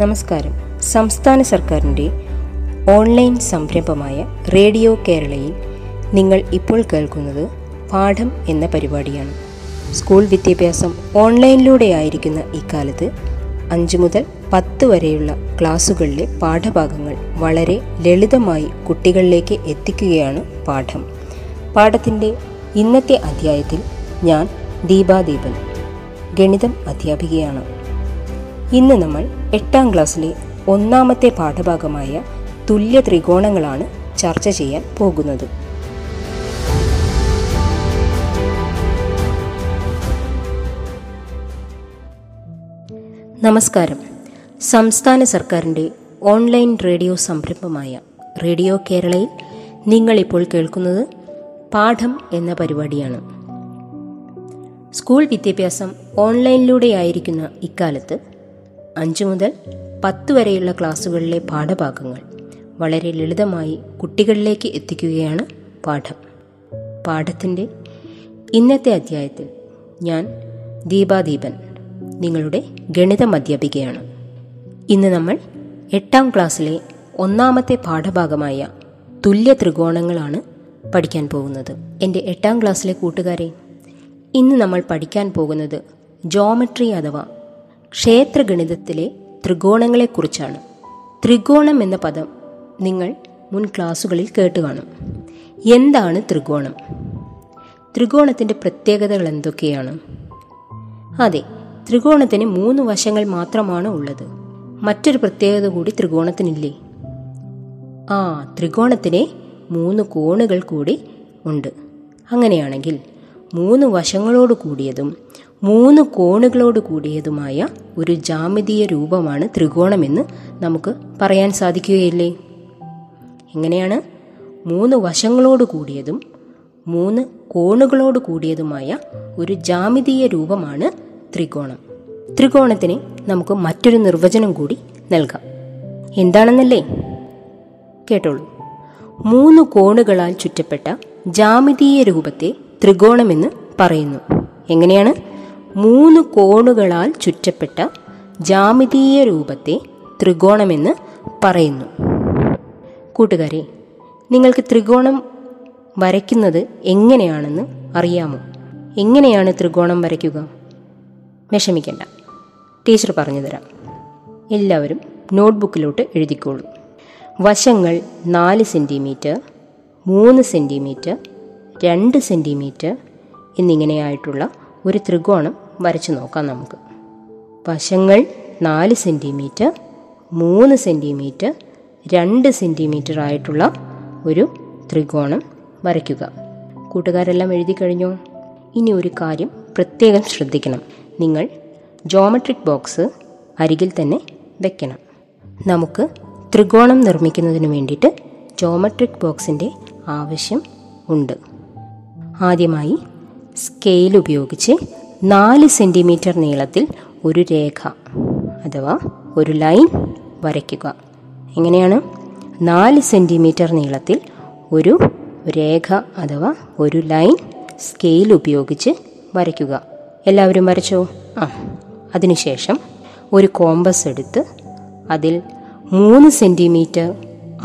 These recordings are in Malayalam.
നമസ്കാരം. സംസ്ഥാന സർക്കാരിന്റെ ഓൺലൈൻ സംരംഭമായ റേഡിയോ കേരളയിൽ നിങ്ങൾ ഇപ്പോൾ കേൾക്കുന്നത് പാഠം എന്ന പരിപാടിയാണ്. സ്കൂൾ വിദ്യാഭ്യാസം ഓൺലൈനിലൂടെ ആയിരിക്കുന്ന ഇക്കാലത്ത് അഞ്ച് മുതൽ പത്ത് വരെയുള്ള ക്ലാസ്സുകളിലെ പാഠഭാഗങ്ങൾ വളരെ ലളിതമായി കുട്ടികളിലേക്ക് എത്തിക്കുകയാണ് പാഠം. പാഠത്തിന്റെ ഇന്നത്തെ അധ്യായത്തിൽ ഞാൻ ദീപാദീപൻ ഗണിതം അധ്യാപികയാണ്. ഇന്ന് നമ്മൾ എട്ടാം ക്ലാസ്സിലെ ഒന്നാമത്തെ പാഠഭാഗമായ തുല്യ ത്രികോണങ്ങളാണ് ചർച്ച ചെയ്യാൻ പോകുന്നത്. നമസ്കാരം. സംസ്ഥാന സർക്കാരിന്റെ ഓൺലൈൻ റേഡിയോ സംരംഭമായ റേഡിയോ കേരളയിൽ നിങ്ങളിപ്പോൾ കേൾക്കുന്നത് പാഠം എന്ന പരിപാടിയാണ്. സ്കൂൾ വിദ്യാഭ്യാസം ഓൺലൈനിലൂടെ ആയിരിക്കുന്ന ഇക്കാലത്ത് അഞ്ചു മുതൽ പത്ത് വരെയുള്ള ക്ലാസ്സുകളിലെ പാഠഭാഗങ്ങൾ വളരെ ലളിതമായി കുട്ടികളിലേക്ക് എത്തിക്കുകയാണ് പാഠം. പാഠത്തിന്റെ ഇന്നത്തെ അധ്യായത്തിൽ ഞാൻ ദീപാദീപൻ നിങ്ങളുടെ ഗണിതം അധ്യാപികയാണ് ഇന്ന് നമ്മൾ എട്ടാം ക്ലാസ്സിലെ ഒന്നാമത്തെ പാഠഭാഗമായ തുല്യ ത്രികോണങ്ങളാണ് പഠിക്കാൻ പോകുന്നത്. എന്റെ എട്ടാം ക്ലാസ്സിലെ കൂട്ടുകാരെ ഇന്ന് നമ്മൾ പഠിക്കാൻ പോകുന്നത് ജോമെട്രി അഥവാ ക്ഷേത്രഗണിതത്തിലെ ത്രികോണങ്ങളെക്കുറിച്ചാണ്. ത്രികോണം എന്ന പദം നിങ്ങൾ മുൻ ക്ലാസ്സുകളിൽ കേട്ടു കാണും. എന്താണ് ത്രികോണം? ത്രികോണത്തിന്റെ പ്രത്യേകതകൾ എന്തൊക്കെയാണ്? അതെ ത്രികോണത്തിന് മൂന്ന് വശങ്ങൾ മാത്രമാണ് ഉള്ളത്. മറ്റൊരു പ്രത്യേകത കൂടി ത്രികോണത്തിനില്ലേ? ആ ത്രികോണത്തിന് മൂന്ന് കോണുകൾ കൂടി ഉണ്ട്. അങ്ങനെയാണെങ്കിൽ മൂന്ന് വശങ്ങളോട് കൂടിയതും മൂന്ന് കോണുകളോട് കൂടിയതുമായ ഒരു ജാമിതീയ രൂപമാണ് ത്രികോണമെന്ന് നമുക്ക് പറയാൻ സാധിക്കുകയില്ലേ? എങ്ങനെയാണ്? മൂന്ന് വശങ്ങളോട് കൂടിയതും മൂന്ന് കോണുകളോട് കൂടിയതുമായ ഒരു ജാമിതീയ രൂപമാണ് ത്രികോണം. ത്രികോണത്തിന് നമുക്ക് മറ്റൊരു നിർവചനം കൂടി നൽകാം. എന്താണെന്നല്ലേ? കേട്ടോളൂ. മൂന്ന് കോണുകളാൽ ചുറ്റപ്പെട്ട ജാമിതീയ രൂപത്തെ ത്രികോണമെന്ന് പറയുന്നു. എങ്ങനെയാണ്? മൂന്ന് കോണുകളാൽ ചുറ്റപ്പെട്ട ജാമിതീയ രൂപത്തെ ത്രികോണമെന്ന് പറയുന്നു. കൂട്ടുകാരെ നിങ്ങൾക്ക് ത്രികോണം വരയ്ക്കുന്നത് എങ്ങനെയാണെന്ന് അറിയാമോ? എങ്ങനെയാണ് ത്രികോണം വരയ്ക്കുക? വിഷമിക്കണ്ട. ടീച്ചർ പറഞ്ഞു തരാം. എല്ലാവരും നോട്ട്ബുക്കിലോട്ട് എഴുതിക്കോളൂ. വശങ്ങൾ നാല് സെന്റിമീറ്റർ മൂന്ന് സെന്റിമീറ്റർ രണ്ട് സെന്റിമീറ്റർ എന്നിങ്ങനെയായിട്ടുള്ള ഒരു ത്രികോണം വരച്ചു നോക്കാം നമുക്ക്. വശങ്ങൾ നാല് സെന്റിമീറ്റർ മൂന്ന് സെന്റിമീറ്റർ രണ്ട് സെന്റിമീറ്റർ ആയിട്ടുള്ള ഒരു ത്രികോണം വരയ്ക്കുക. കൂട്ടുകാരെല്ലാം എഴുതി കഴിഞ്ഞോ? ഇനി ഒരു കാര്യം പ്രത്യേകം ശ്രദ്ധിക്കണം. നിങ്ങൾ ജോമെട്രിക് ബോക്സ് അരികിൽ തന്നെ വെക്കണം. നമുക്ക് ത്രികോണം നിർമ്മിക്കുന്നതിന് വേണ്ടിയിട്ട് ജോമെട്രിക് ബോക്സിന്റെ ആവശ്യം ഉണ്ട്. ആദ്യമായി സ്കെയിൽ ഉപയോഗിച്ച് നാല് സെന്റിമീറ്റർ നീളത്തിൽ ഒരു രേഖ അഥവാ ഒരു ലൈൻ വരയ്ക്കുക. എങ്ങനെയാണ്? നാല് സെന്റിമീറ്റർ നീളത്തിൽ ഒരു രേഖ അഥവാ ഒരു ലൈൻ സ്കെയിൽ ഉപയോഗിച്ച് വരയ്ക്കുക. എല്ലാവരും വരച്ചോ? ആ. അതിനുശേഷം ഒരു കോമ്പസ് എടുത്ത് അതിൽ മൂന്ന് സെന്റിമീറ്റർ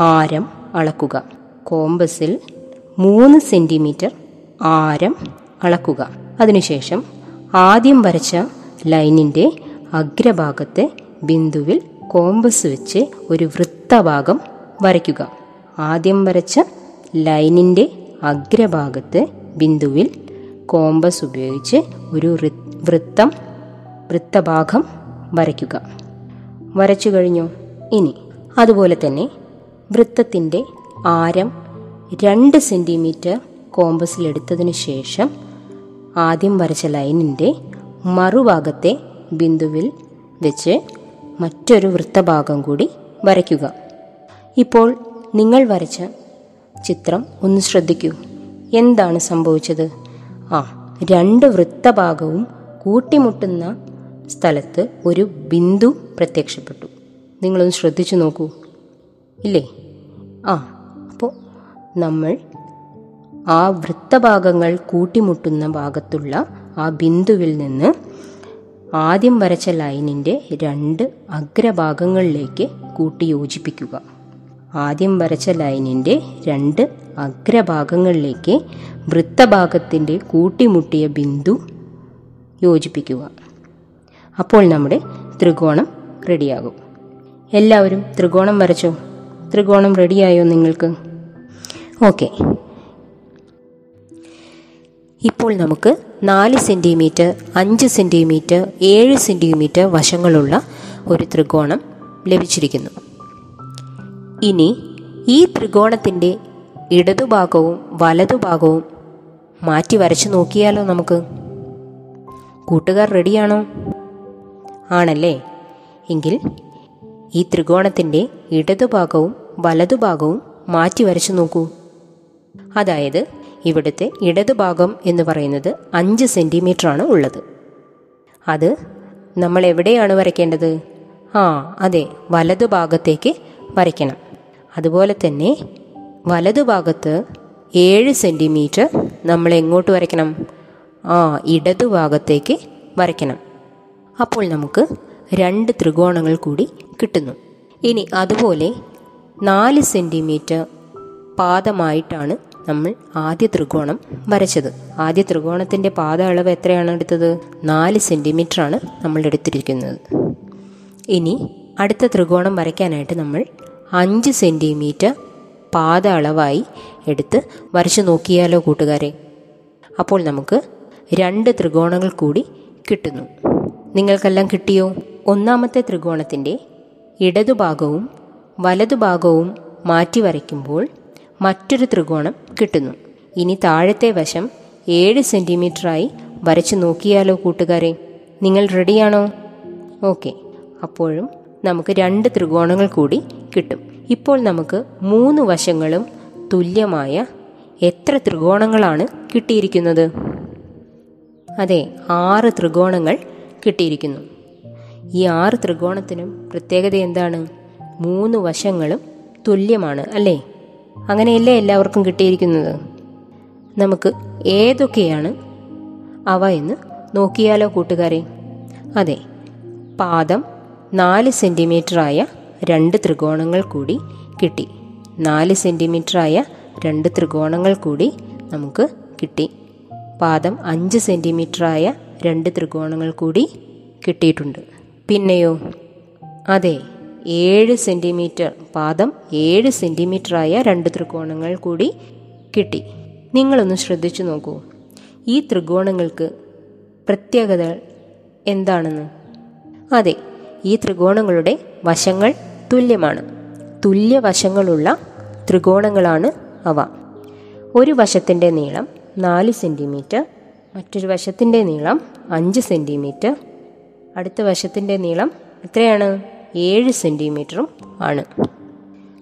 ആരം അളക്കുക. കോമ്പസിൽ മൂന്ന് സെന്റിമീറ്റർ ആരം അളക്കുക അതിനുശേഷം ആദ്യം വരച്ച ലൈനിന്റെ അഗ്രഭാഗത്തെ ബിന്ദുവിൽ കോമ്പസ് വെച്ച് ഒരു വൃത്തഭാഗം വരയ്ക്കുക. ആദ്യം വരച്ച ലൈനിന്റെ അഗ്രഭാഗത്ത് ബിന്ദുവിൽ കോമ്പസ് ഉപയോഗിച്ച് ഒരു വൃത്തം വൃത്തഭാഗം വരയ്ക്കുക. വരച്ചു കഴിഞ്ഞു. ഇനി അതുപോലെ തന്നെ വൃത്തത്തിന്റെ ആരം രണ്ട് സെന്റിമീറ്റർ കോമ്പസിലെടുത്തതിന് ശേഷം ആദ്യം വരച്ച ലൈനിന്റെ മറുഭാഗത്തെ ബിന്ദുവിൽ വെച്ച് മറ്റൊരു വൃത്തഭാഗം കൂടി വരയ്ക്കുക. ഇപ്പോൾ നിങ്ങൾ വരച്ച ചിത്രം ഒന്ന് ശ്രദ്ധിക്കൂ. എന്താണ് സംഭവിച്ചത്? ആ രണ്ട് വൃത്തഭാഗവും കൂട്ടിമുട്ടുന്ന സ്ഥലത്ത് ഒരു ബിന്ദു പ്രത്യക്ഷപ്പെട്ടു. നിങ്ങളൊന്ന് ശ്രദ്ധിച്ചു നോക്കൂ. ഇല്ലേ? ആ അപ്പോൾ നമ്മൾ ആ വൃത്തഭാഗങ്ങൾ കൂട്ടിമുട്ടുന്ന ഭാഗത്തുള്ള ആ ബിന്ദുവിൽ നിന്ന് ആദ്യം വരച്ച ലൈനിന്റെ രണ്ട് അഗ്രഭാഗങ്ങളിലേക്ക് കൂട്ടി യോജിപ്പിക്കുക ആദ്യം വരച്ച ലൈനിന്റെ രണ്ട് അഗ്രഭാഗങ്ങളിലേക്ക് വൃത്തഭാഗത്തിന്റെ കൂട്ടിമുട്ടിയ ബിന്ദു യോജിപ്പിക്കുക. അപ്പോൾ നമ്മുടെ ത്രികോണം റെഡിയാകും. എല്ലാവരും ത്രികോണം വരച്ചോ? ത്രികോണം റെഡിയായോ നിങ്ങൾക്ക്? ഓക്കെ. ഇപ്പോൾ നമുക്ക് നാല് സെന്റിമീറ്റർ അഞ്ച് സെന്റിമീറ്റർ ഏഴ് സെന്റിമീറ്റർ വശങ്ങളുള്ള ഒരു ത്രികോണം ലഭിച്ചിരിക്കുന്നു. ഇനി ഈ ത്രികോണത്തിന്റെ ഇടതുഭാഗവും വലതുഭാഗവും മാറ്റി വരച്ച് നോക്കിയാലോ നമുക്ക്? കൂട്ടുകാർ റെഡിയാണോ? ആണല്ലേ? എങ്കിൽ ഈ ത്രികോണത്തിന്റെ ഇടതുഭാഗവും വലതുഭാഗവും മാറ്റി വരച്ച് നോക്കൂ. അതായത് ഇവിടുത്തെ ഇടതുഭാഗം എന്ന് പറയുന്നത് അഞ്ച് ആണ് ഉള്ളത്. അത് നമ്മൾ എവിടെയാണ് വരയ്ക്കേണ്ടത്? ആ അതെ വലതുഭാഗത്തേക്ക് വരയ്ക്കണം. അതുപോലെ തന്നെ വലതുഭാഗത്ത് ഏഴ് സെന്റിമീറ്റർ നമ്മൾ എങ്ങോട്ട് വരയ്ക്കണം? ആ ഇടതുഭാഗത്തേക്ക് വരയ്ക്കണം. അപ്പോൾ നമുക്ക് രണ്ട് ത്രികോണങ്ങൾ കൂടി കിട്ടുന്നു. ഇനി അതുപോലെ നാല് സെന്റിമീറ്റർ പാദമായിട്ടാണ് നമ്മൾ ആദ്യ ത്രികോണം വരച്ചത്. ആദ്യ ത്രികോണത്തിന്റെ പാത അളവ് എത്രയാണ് എടുത്തത്? നാല് ആണ് നമ്മൾ എടുത്തിരിക്കുന്നത്. ഇനി അടുത്ത ത്രികോണം വരയ്ക്കാനായിട്ട് നമ്മൾ അഞ്ച് സെന്റിമീറ്റർ പാത അളവായി എടുത്ത് വരച്ചു നോക്കിയാലോ കൂട്ടുകാരെ? അപ്പോൾ നമുക്ക് രണ്ട് ത്രികോണങ്ങൾ കൂടി കിട്ടുന്നു. നിങ്ങൾക്കെല്ലാം കിട്ടിയോ? ഒന്നാമത്തെ ത്രികോണത്തിന്റെ ഇടതുഭാഗവും വലതുഭാഗവും മാറ്റി വരയ്ക്കുമ്പോൾ മറ്റൊരു ത്രികോണം കിട്ടുന്നു. ഇനി താഴത്തെ വശം ഏഴ് സെന്റിമീറ്ററായി വരച്ചു നോക്കിയാലോ കൂട്ടുകാരെ? നിങ്ങൾ റെഡിയാണോ? ഓക്കെ. അപ്പോഴും നമുക്ക് രണ്ട് ത്രികോണങ്ങൾ കൂടി കിട്ടും. ഇപ്പോൾ നമുക്ക് മൂന്ന് വശങ്ങളും തുല്യമായ എത്ര ത്രികോണങ്ങളാണ് കിട്ടിയിരിക്കുന്നത്? അതെ ആറ് ത്രികോണങ്ങൾ കിട്ടിയിരിക്കുന്നു. ഈ ആറ് ത്രികോണത്തിനും പ്രത്യേകത എന്താണ്? മൂന്ന് വശങ്ങളും തുല്യമാണ് അല്ലേ? അങ്ങനെയല്ലേ എല്ലാവർക്കും കിട്ടിയിരിക്കുന്നത്? നമുക്ക് ഏതൊക്കെയാണ് അവ എന്ന് നോക്കിയാലോ കൂട്ടുകാരെ? അതെ പാദം നാല് സെന്റിമീറ്ററായ രണ്ട് ത്രികോണങ്ങൾ കൂടി കിട്ടി. നാല് സെന്റിമീറ്ററായ രണ്ട് ത്രികോണങ്ങൾ കൂടി നമുക്ക് കിട്ടി. പാദം അഞ്ച് സെന്റിമീറ്ററായ രണ്ട് ത്രികോണങ്ങൾ കൂടി കിട്ടിയിട്ടുണ്ട്. പിന്നെയോ? അതെ ഏഴ് സെന്റിമീറ്റർ പാദം ഏഴ് സെന്റിമീറ്ററായ രണ്ട് ത്രികോണങ്ങൾ കൂടി കിട്ടി. നിങ്ങളൊന്ന് ശ്രദ്ധിച്ചു നോക്കൂ. ഈ ത്രികോണങ്ങൾക്ക് പ്രത്യേകത എന്താണെന്ന്? അതെ ഈ ത്രികോണങ്ങളുടെ വശങ്ങൾ തുല്യമാണ്. തുല്യ വശങ്ങളുള്ള ത്രികോണങ്ങളാണ് അവ. ഒരു വശത്തിന്റെ നീളം നാല് സെന്റിമീറ്റർ മറ്റൊരു വശത്തിന്റെ നീളം അഞ്ച് സെന്റിമീറ്റർ അടുത്ത വശത്തിന്റെ നീളം എത്രയാണ്? ഏഴ് സെന്റിമീറ്ററും ആണ്.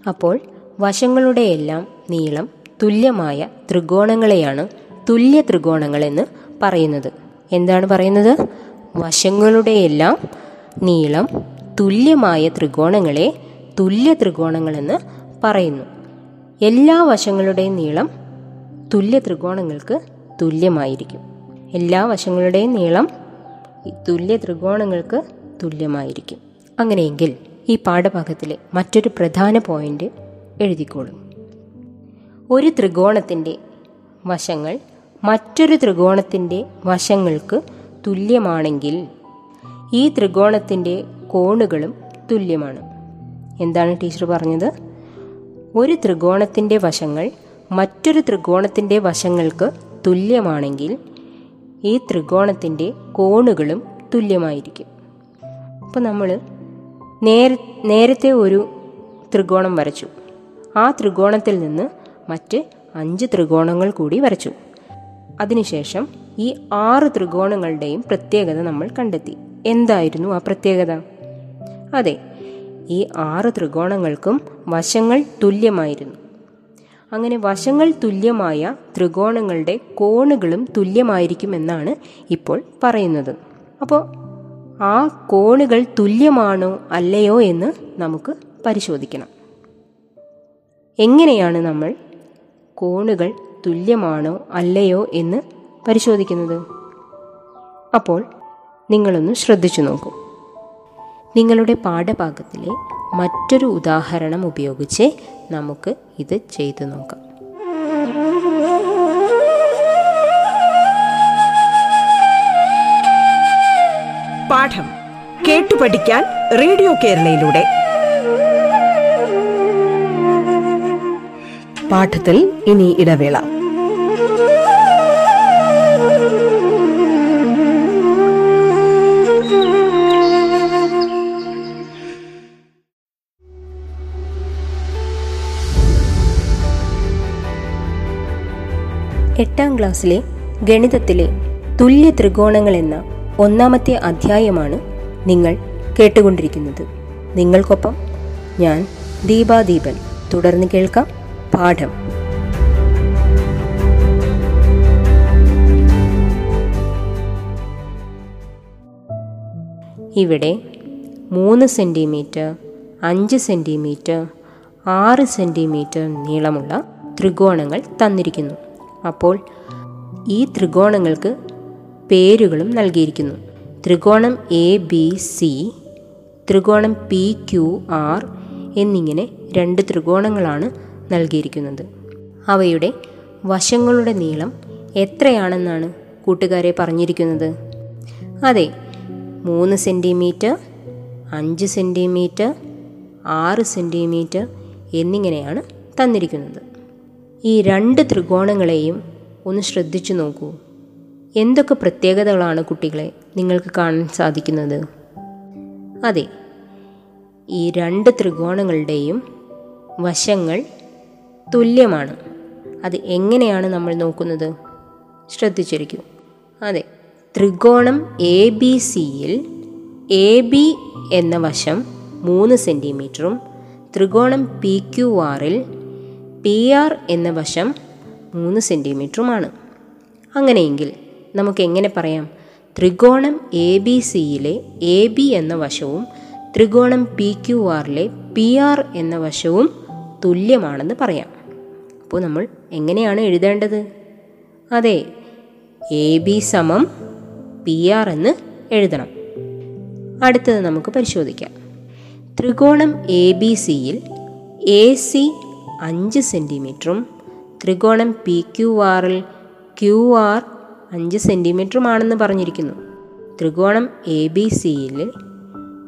അപ്പോൾ വശങ്ങളുടെ എല്ലാം നീളം തുല്യമായ ത്രികോണങ്ങളെയാണ് തുല്യ ത്രികോണങ്ങൾ എന്ന് പറയുന്നത്. എന്താണ് പറയുന്നത്? വശങ്ങളുടെയെല്ലാം നീളം തുല്യമായ ത്രികോണങ്ങളെ തുല്യ ത്രികോണങ്ങളെന്ന് പറയുന്നു. എല്ലാ വശങ്ങളുടെയും നീളം തുല്യ ത്രികോണങ്ങൾക്ക് തുല്യമായിരിക്കും. എല്ലാ വശങ്ങളുടെയും നീളം തുല്യ ത്രികോണങ്ങൾക്ക് തുല്യമായിരിക്കും. അങ്ങനെയെങ്കിൽ ഈ പാഠഭാഗത്തിലെ മറ്റൊരു പ്രധാന പോയിന്റ് എഴുതിക്കോളും. ഒരു ത്രികോണത്തിന്റെ വശങ്ങൾ മറ്റൊരു ത്രികോണത്തിന്റെ വശങ്ങൾക്ക് തുല്യമാണെങ്കിൽ ഈ ത്രികോണത്തിന്റെ കോണുകളും തുല്യമാണ്. എന്താണ് ടീച്ചർ പറഞ്ഞത്? ഒരു ത്രികോണത്തിന്റെ വശങ്ങൾ മറ്റൊരു ത്രികോണത്തിന്റെ വശങ്ങൾക്ക് തുല്യമാണെങ്കിൽ ഈ ത്രികോണത്തിന്റെ കോണുകളും തുല്യമായിരിക്കും. അപ്പോൾ നമ്മൾ നേര നേരത്തെ ഒരു ത്രികോണം വരച്ചു. ആ ത്രികോണത്തിൽ നിന്ന് മറ്റ് അഞ്ച് ത്രികോണങ്ങൾ കൂടി വരച്ചു. അതിനുശേഷം ഈ ആറ് ത്രികോണങ്ങളുടെയും പ്രത്യേകത നമ്മൾ കണ്ടെത്തി. എന്തായിരുന്നു ആ പ്രത്യേകത? അതെ ഈ ആറ് ത്രികോണങ്ങൾക്കും വശങ്ങൾ തുല്യമായിരുന്നു. അങ്ങനെ വശങ്ങൾ തുല്യമായ ത്രികോണങ്ങളുടെ കോണുകളും തുല്യമായിരിക്കുമെന്നാണ് ഇപ്പോൾ പറയുന്നത്. അപ്പോൾ ആ കോണുകൾ തുല്യമാണോ അല്ലയോ എന്ന് നമുക്ക് പരിശോധിക്കണം. എങ്ങനെയാണ് നമ്മൾ കോണുകൾ തുല്യമാണോ അല്ലയോ എന്ന് പരിശോധിക്കുന്നത്? അപ്പോൾ നിങ്ങളൊന്ന് ശ്രദ്ധിച്ചു നോക്കൂ. നിങ്ങളുടെ പാഠഭാഗത്തിലെ മറ്റൊരു ഉദാഹരണം ഉപയോഗിച്ച് നമുക്ക് ഇത് ചെയ്തു നോക്കാം. പാഠം കേട്ടു പഠിക്കാൻ റേഡിയോ കേരളയിലൂടെ. പാഠത്തിൽ ഇനി ഇടവേള. എട്ടാം ക്ലാസ്സിലെ ഗണിതത്തിലെ തുല്യ ത്രികോണങ്ങൾ എന്ന ഒന്നാമത്തെ അധ്യായമാണ് നിങ്ങൾ കേട്ടുകൊണ്ടിരിക്കുന്നത്. നിങ്ങൾക്കൊപ്പം ഞാൻ ദീപാദീപൻ. തുടർന്ന് കേൾക്കാം പാഠം. ഇവിടെ മൂന്ന് സെന്റിമീറ്റർ അഞ്ച് സെന്റിമീറ്റർ ആറ് സെന്റിമീറ്റർ നീളമുള്ള ത്രികോണങ്ങൾ തന്നിരിക്കുന്നു. അപ്പോൾ ഈ ത്രികോണങ്ങൾക്ക് പേരുകളും നൽകിയിരിക്കുന്നു. ത്രികോണം എ ബി സി ത്രികോണം പി ക്യു ആർ എന്നിങ്ങനെ രണ്ട് ത്രികോണങ്ങളാണ് നൽകിയിരിക്കുന്നത്. അവയുടെ വശങ്ങളുടെ നീളം എത്രയാണെന്നാണ് കൂട്ടുകാരെ പറഞ്ഞിരിക്കുന്നത്? അതെ മൂന്ന് സെന്റിമീറ്റർ അഞ്ച് സെന്റിമീറ്റർ ആറ് സെന്റിമീറ്റർ എന്നിങ്ങനെയാണ് തന്നിരിക്കുന്നത്. ഈ രണ്ട് ത്രികോണങ്ങളെയും ഒന്ന് ശ്രദ്ധിച്ചു നോക്കൂ. എന്തൊക്കെ പ്രത്യേകതകളാണ് കുട്ടികളെ നിങ്ങൾക്ക് കാണാൻ സാധിക്കുന്നത്? അതെ ഈ രണ്ട് ത്രികോണങ്ങളുടെയും വശങ്ങൾ തുല്യമാണ്. അത് എങ്ങനെയാണ് നമ്മൾ നോക്കുന്നത്? ശ്രദ്ധിച്ചിരിക്കൂ. അതെ ത്രികോണം എ ബി സിയിൽ എ ബി എന്ന വശം മൂന്ന് സെന്റിമീറ്ററും ത്രികോണം പി ക്യു ആറിൽ പി ആർ എന്ന വശം മൂന്ന് സെന്റിമീറ്ററുമാണ് അങ്ങനെയെങ്കിൽ നമുക്ക് എങ്ങനെ പറയാം? ത്രികോണം എ ബി സിയിലെ എ ബി എന്ന വശവും ത്രികോണം പി ക്യു ആറിലെ പി ആർ എന്ന വശവും തുല്യമാണെന്ന് പറയാം. അപ്പോൾ നമ്മൾ എങ്ങനെയാണ് എഴുതേണ്ടത്? അതെ എ ബി സമം പി ആർ എന്ന് എഴുതണം. അടുത്തത് നമുക്ക് പരിശോധിക്കാം. ത്രികോണം എ ബി സിയിൽ എ സി അഞ്ച് സെന്റിമീറ്ററും ത്രികോണം പി ക്യു ആറിൽ ക്യു ആർ അഞ്ച് സെന്റിമീറ്ററുമാണെന്ന് പറഞ്ഞിരിക്കുന്നു. ത്രികോണം എ ബി സിയിൽ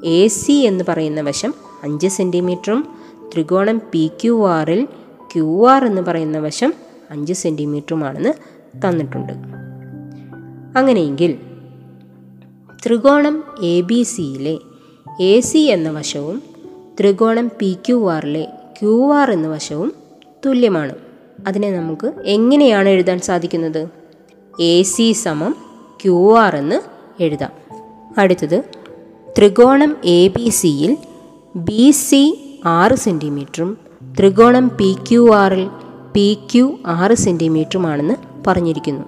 എ സി എന്ന് പറയുന്ന വശം അഞ്ച് സെന്റിമീറ്ററും ത്രികോണം പി ക്യു ആറിൽ ക്യു ആർ എന്ന് പറയുന്ന വശം അഞ്ച് സെന്റിമീറ്ററുമാണെന്ന് തന്നിട്ടുണ്ട്. അങ്ങനെയെങ്കിൽ ത്രികോണം എ ബി സിയിലെ എ സി എന്ന വശവും ത്രികോണം പി ക്യു ആറിലെ ക്യു ആർ എന്ന വശവും തുല്യമാണ്. അതിനെ നമുക്ക് എങ്ങനെയാണ് എഴുതാൻ സാധിക്കുന്നത്? എ സി സമം ക്യു ആർ എന്ന് എഴുതാം. അടുത്തത് ത്രികോണം എ ബി സിയിൽ ബി സി ആറ് സെന്റിമീറ്ററും ത്രികോണം പി ക്യു ആറിൽ പി ക്യു ആറ് സെന്റിമീറ്ററുമാണെന്ന് പറഞ്ഞിരിക്കുന്നു.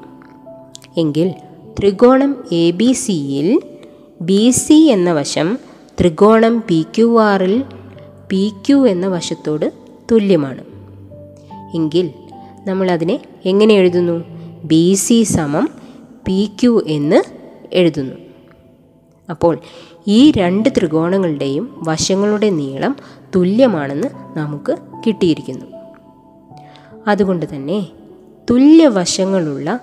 എങ്കിൽ ത്രികോണം എ ബി സിയിൽ ബി സി എന്ന വശം ത്രികോണം പി ക്യു ആറിൽ പി ക്യു എന്ന വശത്തോട് തുല്യമാണ്. എങ്കിൽ നമ്മൾ അതിനെ എങ്ങനെ എഴുതുന്നു? ബി സി സമം പി ക്യു എന്ന് എഴുതുന്നു. അപ്പോൾ ഈ രണ്ട് ത്രികോണങ്ങളുടെയും വശങ്ങളുടെ നീളം തുല്യമാണെന്ന് നമുക്ക് കിട്ടിയിരിക്കുന്നു. അതുകൊണ്ട് തന്നെ തുല്യ വശങ്ങളുള്ള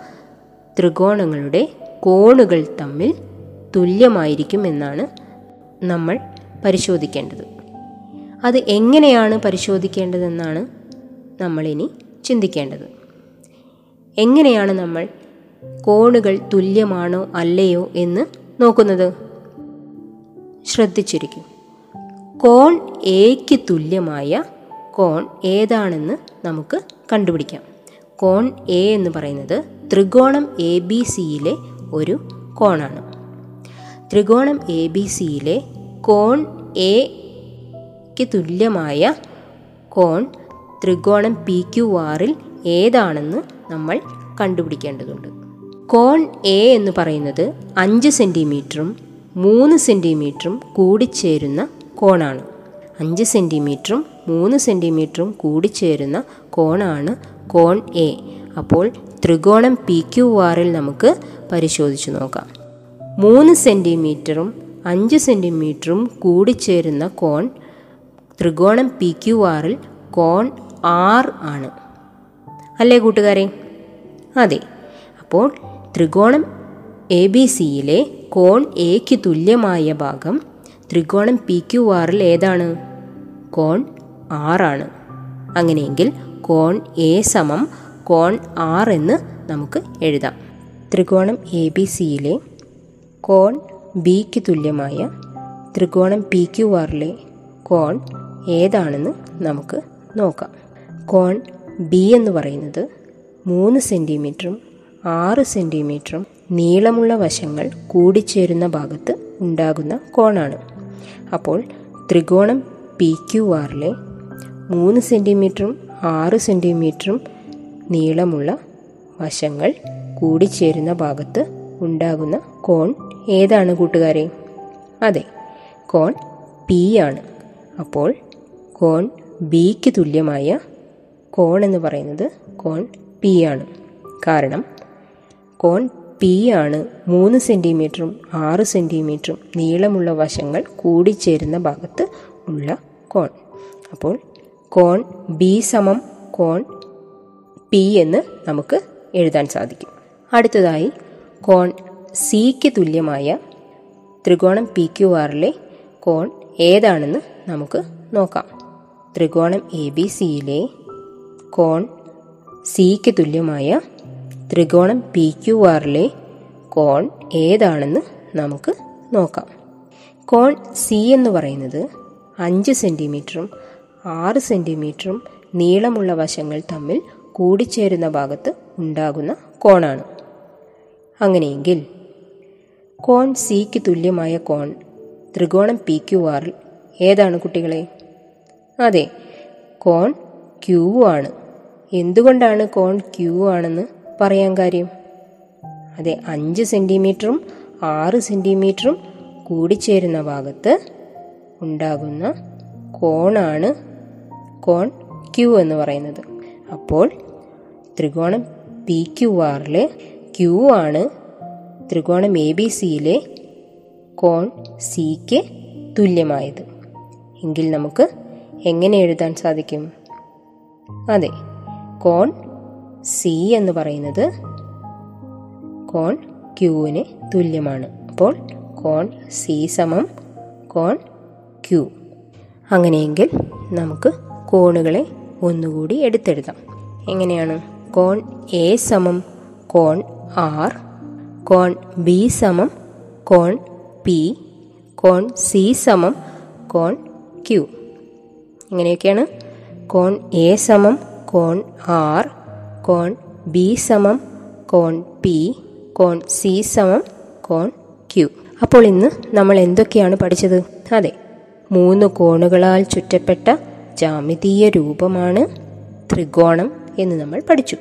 ത്രികോണങ്ങളുടെ കോണുകൾ തമ്മിൽ തുല്യമായിരിക്കും എന്നാണ് നമ്മൾ പരിശോധിക്കേണ്ടത്. അത് എങ്ങനെയാണ് പരിശോധിക്കേണ്ടതെന്നാണ് നമ്മളിനി ചിന്തിക്കേണ്ടത്. എങ്ങനെയാണ് നമ്മൾ കോണുകൾ തുല്യമാണോ അല്ലയോ എന്ന് നോക്കുന്നത്? ശ്രദ്ധിച്ചിരിക്കും. കോൺ എക്ക് തുല്യമായ കോൺ ഏതാണെന്ന് നമുക്ക് കണ്ടുപിടിക്കാം. കോൺ എ എന്ന് പറയുന്നത് ത്രികോണം എ ബി സിയിലെ ഒരു കോണാണ്. ത്രികോണം എ ബി സിയിലെ കോൺ എക്ക് തുല്യമായ കോൺ ത്രികോണം പി ക്യു ആറിൽ ഏതാണെന്ന് നമ്മൾ കണ്ടുപിടിക്കേണ്ടതുണ്ട്. കോൺ എ എന്ന് പറയുന്നത് അഞ്ച് സെന്റിമീറ്ററും മൂന്ന് സെന്റിമീറ്ററും കൂടിച്ചേരുന്ന കോണാണ്. അഞ്ച് സെന്റിമീറ്ററും മൂന്ന് സെന്റിമീറ്ററും കൂടിച്ചേരുന്ന കോണാണ് കോൺ എ അപ്പോൾ ത്രികോണം പി ക്യു ആറിൽ നമുക്ക് പരിശോധിച്ച് നോക്കാം. മൂന്ന് സെന്റിമീറ്ററും അഞ്ച് സെന്റിമീറ്ററും കൂടിച്ചേരുന്ന കോൺ ത്രികോണം പി ക്യു ആറിൽ കോൺ ആർ ആണ്. അല്ലേ കൂട്ടുകാരെ? അതെ. അപ്പോൾ ത്രികോണം എ ബി സിയിലെ കോൺ എക്ക് തുല്യമായ ഭാഗം ത്രികോണം പി ക്യു ആറിൽ ഏതാണ്? കോൺ ആറാണ് അങ്ങനെയെങ്കിൽ കോൺ എ സമം കോൺ ആർ എന്ന് നമുക്ക് എഴുതാം. ത്രികോണം എ ബി സിയിലെ കോൺ ബിക്ക് തുല്യമായ ത്രികോണം പി ക്യു ആറിലെ കോൺ ഏതാണെന്ന് നമുക്ക് നോക്കാം. കോൺ ബി എന്ന് പറയുന്നത് മൂന്ന് സെന്റിമീറ്ററും ആറ് സെന്റിമീറ്ററും നീളമുള്ള വശങ്ങൾ കൂടിച്ചേരുന്ന ഭാഗത്ത് ഉണ്ടാകുന്ന കോണാണ്. അപ്പോൾ ത്രികോണം പി ക്യു ആറിലെ മൂന്ന് സെന്റിമീറ്ററും ആറ് സെന്റിമീറ്ററും നീളമുള്ള വശങ്ങൾ കൂടിച്ചേരുന്ന ഭാഗത്ത് ഉണ്ടാകുന്ന കോൺ ഏതാണ് കൂട്ടുകാരെ? അതെ കോൺ പി ആണ്. അപ്പോൾ കോൺ ബിക്ക് തുല്യമായ കോൺ എന്ന് പറയുന്നത് കോൺ പി ആണ്. കാരണം കോൺ പി ആണ് മൂന്ന് സെന്റിമീറ്ററും ആറ് സെന്റിമീറ്ററും നീളമുള്ള വശങ്ങൾ കൂടിച്ചേരുന്ന ഭാഗത്ത് ഉള്ള കോൺ. അപ്പോൾ കോൺ ബി സമം കോൺ പി എന്ന് നമുക്ക് എഴുതാൻ സാധിക്കും. അടുത്തതായി കോൺ സിക്ക് തുല്യമായ ത്രികോണം പി ക്യു ആറിലെ കോൺ ഏതാണെന്ന് നമുക്ക് നോക്കാം. ത്രികോണം എ ബി സിയിലെ കോൺ സിക്ക് തുല്യമായ ത്രികോണം പി ക്യു ആറിലെ കോൺ ഏതാണെന്ന് നമുക്ക് നോക്കാം. കോൺ സി എന്ന് പറയുന്നത് അഞ്ച് സെന്റിമീറ്ററും ആറ് സെന്റിമീറ്ററും നീളമുള്ള വശങ്ങൾ തമ്മിൽ കൂടിച്ചേരുന്ന ഭാഗത്ത് ഉണ്ടാകുന്ന കോണാണ്. അങ്ങനെയെങ്കിൽ കോൺ സിക്ക് തുല്യമായ കോൺ ത്രികോണം പി ക്യു ആറിൽ ഏതാണ് കുട്ടികളെ? അതെ കോൺ ക്യൂ ആണ്. എന്തുകൊണ്ടാണ് കോൺ ക്യൂ ആണെന്ന് പറയാൻ കാര്യം? അതെ അഞ്ച് സെന്റിമീറ്ററും ആറ് സെന്റിമീറ്ററും കൂടിച്ചേരുന്ന ഭാഗത്ത് ഉണ്ടാകുന്ന കോണാണ് കോൺ ക്യൂ എന്ന് പറയുന്നത്. അപ്പോൾ ത്രികോണം പി ക്യു ആറിലെ ക്യൂ ആണ് ത്രികോണം എ ബി സിയിലെ കോൺ സിക്ക് തുല്യമായത്. എങ്കിൽ നമുക്ക് എങ്ങനെ എഴുതാൻ സാധിക്കും? അതെ കോൺ സി എന്ന് പറയുന്നത് കോൺ ക്യൂവിന് തുല്യമാണ്. അപ്പോൾ കോൺ സി സമം കോൺ ക്യൂ. അങ്ങനെയെങ്കിൽ നമുക്ക് കോണുകളെ ഒന്നുകൂടി എടുത്തെഴുതാം. എങ്ങനെയാണ്? കോൺ എ സമം കോൺ ആർ കോൺ ബി സമം കോൺ പി കോൺ സി സമം കോൺ ക്യൂ. ഇങ്ങനെയൊക്കെയാണ്. കോൺ എ സമം കോൺ ആർ കോൺ ബി സമം കോൺ പി കോൺ സി സമം കോൺ ക്യു. അപ്പോൾ ഇന്ന് നമ്മൾ എന്തൊക്കെയാണ് പഠിച്ചത്? അതെ മൂന്ന് കോണുകളാൽ ചുറ്റപ്പെട്ട ജാമിതീയ രൂപമാണ് ത്രികോണം എന്ന് നമ്മൾ പഠിച്ചു.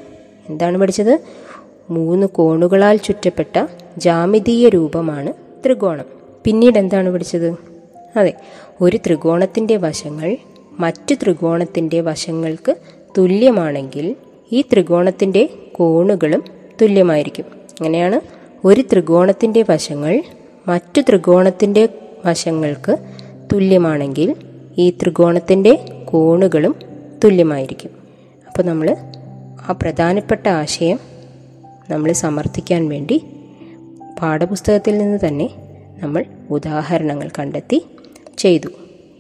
എന്താണ് പഠിച്ചത്? മൂന്ന് കോണുകളാൽ ചുറ്റപ്പെട്ട ജാമിതീയ രൂപമാണ് ത്രികോണം. പിന്നീട് എന്താണ് പഠിച്ചത്? അതെ ഒരു ത്രികോണത്തിന്റെ വശങ്ങൾ മറ്റു ത്രികോണത്തിന്റെ വശങ്ങൾക്ക് തുല്യമാണെങ്കിൽ ഈ ത്രികോണത്തിന്റെ കോണുകളും തുല്യമായിരിക്കും. അങ്ങനെയാണ് ഒരു ത്രികോണത്തിന്റെ വശങ്ങൾ മറ്റു ത്രികോണത്തിന്റെ വശങ്ങൾക്ക് തുല്യമാണെങ്കിൽ ഈ ത്രികോണത്തിന്റെ കോണുകളും തുല്യമായിരിക്കും. അപ്പോൾ നമ്മൾ ആ പ്രധാനപ്പെട്ട ആശയം നമ്മൾ സമർത്ഥിക്കാൻ വേണ്ടി പാഠപുസ്തകത്തിൽ നിന്ന് തന്നെ നമ്മൾ ഉദാഹരണങ്ങൾ കണ്ടെത്തി ചെയ്തു.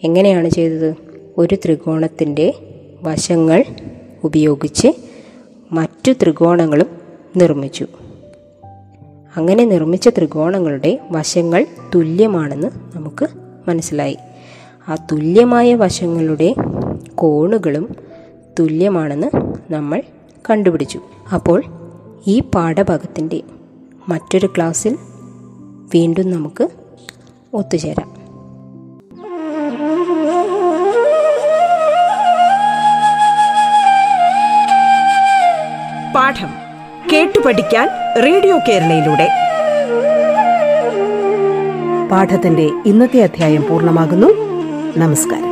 എങ്ങനെയാണ് ചെയ്തത്? ഒരു ത്രികോണത്തിന്റെ വശങ്ങൾ ഉപയോഗിച്ച് മറ്റു ത്രികോണങ്ങളും നിർമ്മിച്ചു. അങ്ങനെ നിർമ്മിച്ച ത്രികോണങ്ങളുടെ വശങ്ങൾ തുല്യമാണെന്ന് നമുക്ക് മനസ്സിലായി. ആ തുല്യമായ വശങ്ങളുടെ കോണുകളും തുല്യമാണെന്ന് നമ്മൾ കണ്ടുപിടിച്ചു. അപ്പോൾ ഈ പാഠഭാഗത്തിന്റെ മറ്റൊരു ക്ലാസ്സിൽ വീണ്ടും നമുക്ക് ഒത്തുചേരാം. പാഠം കേട്ടു പഠിക്കാൻ റേഡിയോ കേരളയിലൂടെ. പാഠത്തിന്റെ ഇന്നത്തെ അധ്യായം പൂർണമാകുന്നു. നമസ്കാരം.